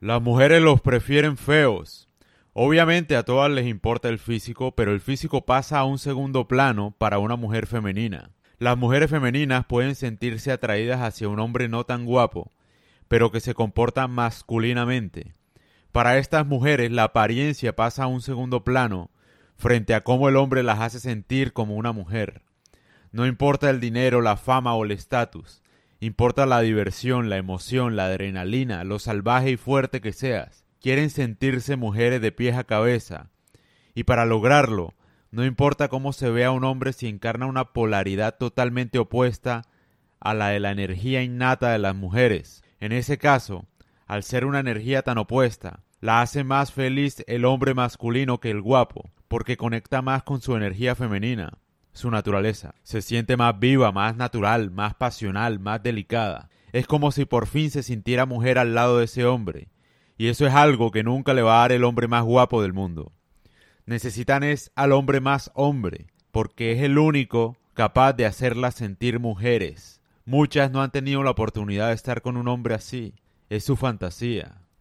Las mujeres los prefieren feos. Obviamente a todas les importa el físico, pero el físico pasa a un segundo plano para una mujer femenina. Las mujeres femeninas pueden sentirse atraídas hacia un hombre no tan guapo, pero que se comporta masculinamente. Para estas mujeres la apariencia pasa a un segundo plano frente a cómo el hombre las hace sentir como una mujer. No importa el dinero, la fama o el estatus, importa la diversión, la emoción, la adrenalina, lo salvaje y fuerte que seas. Quieren sentirse mujeres de pies a cabeza. Y para lograrlo, no importa cómo se vea un hombre si encarna una polaridad totalmente opuesta a la de la energía innata de las mujeres. En ese caso, al ser una energía tan opuesta, la hace más feliz el hombre masculino que el guapo, porque conecta más con su energía femenina, su naturaleza. Se siente más viva, más natural, más pasional, más delicada. Es como si por fin se sintiera mujer al lado de ese hombre, y eso es algo que nunca le va a dar el hombre más guapo del mundo. Necesitan es al hombre más hombre, porque es el único capaz de hacerlas sentir mujeres. Muchas no han tenido la oportunidad de estar con un hombre así. Es su fantasía.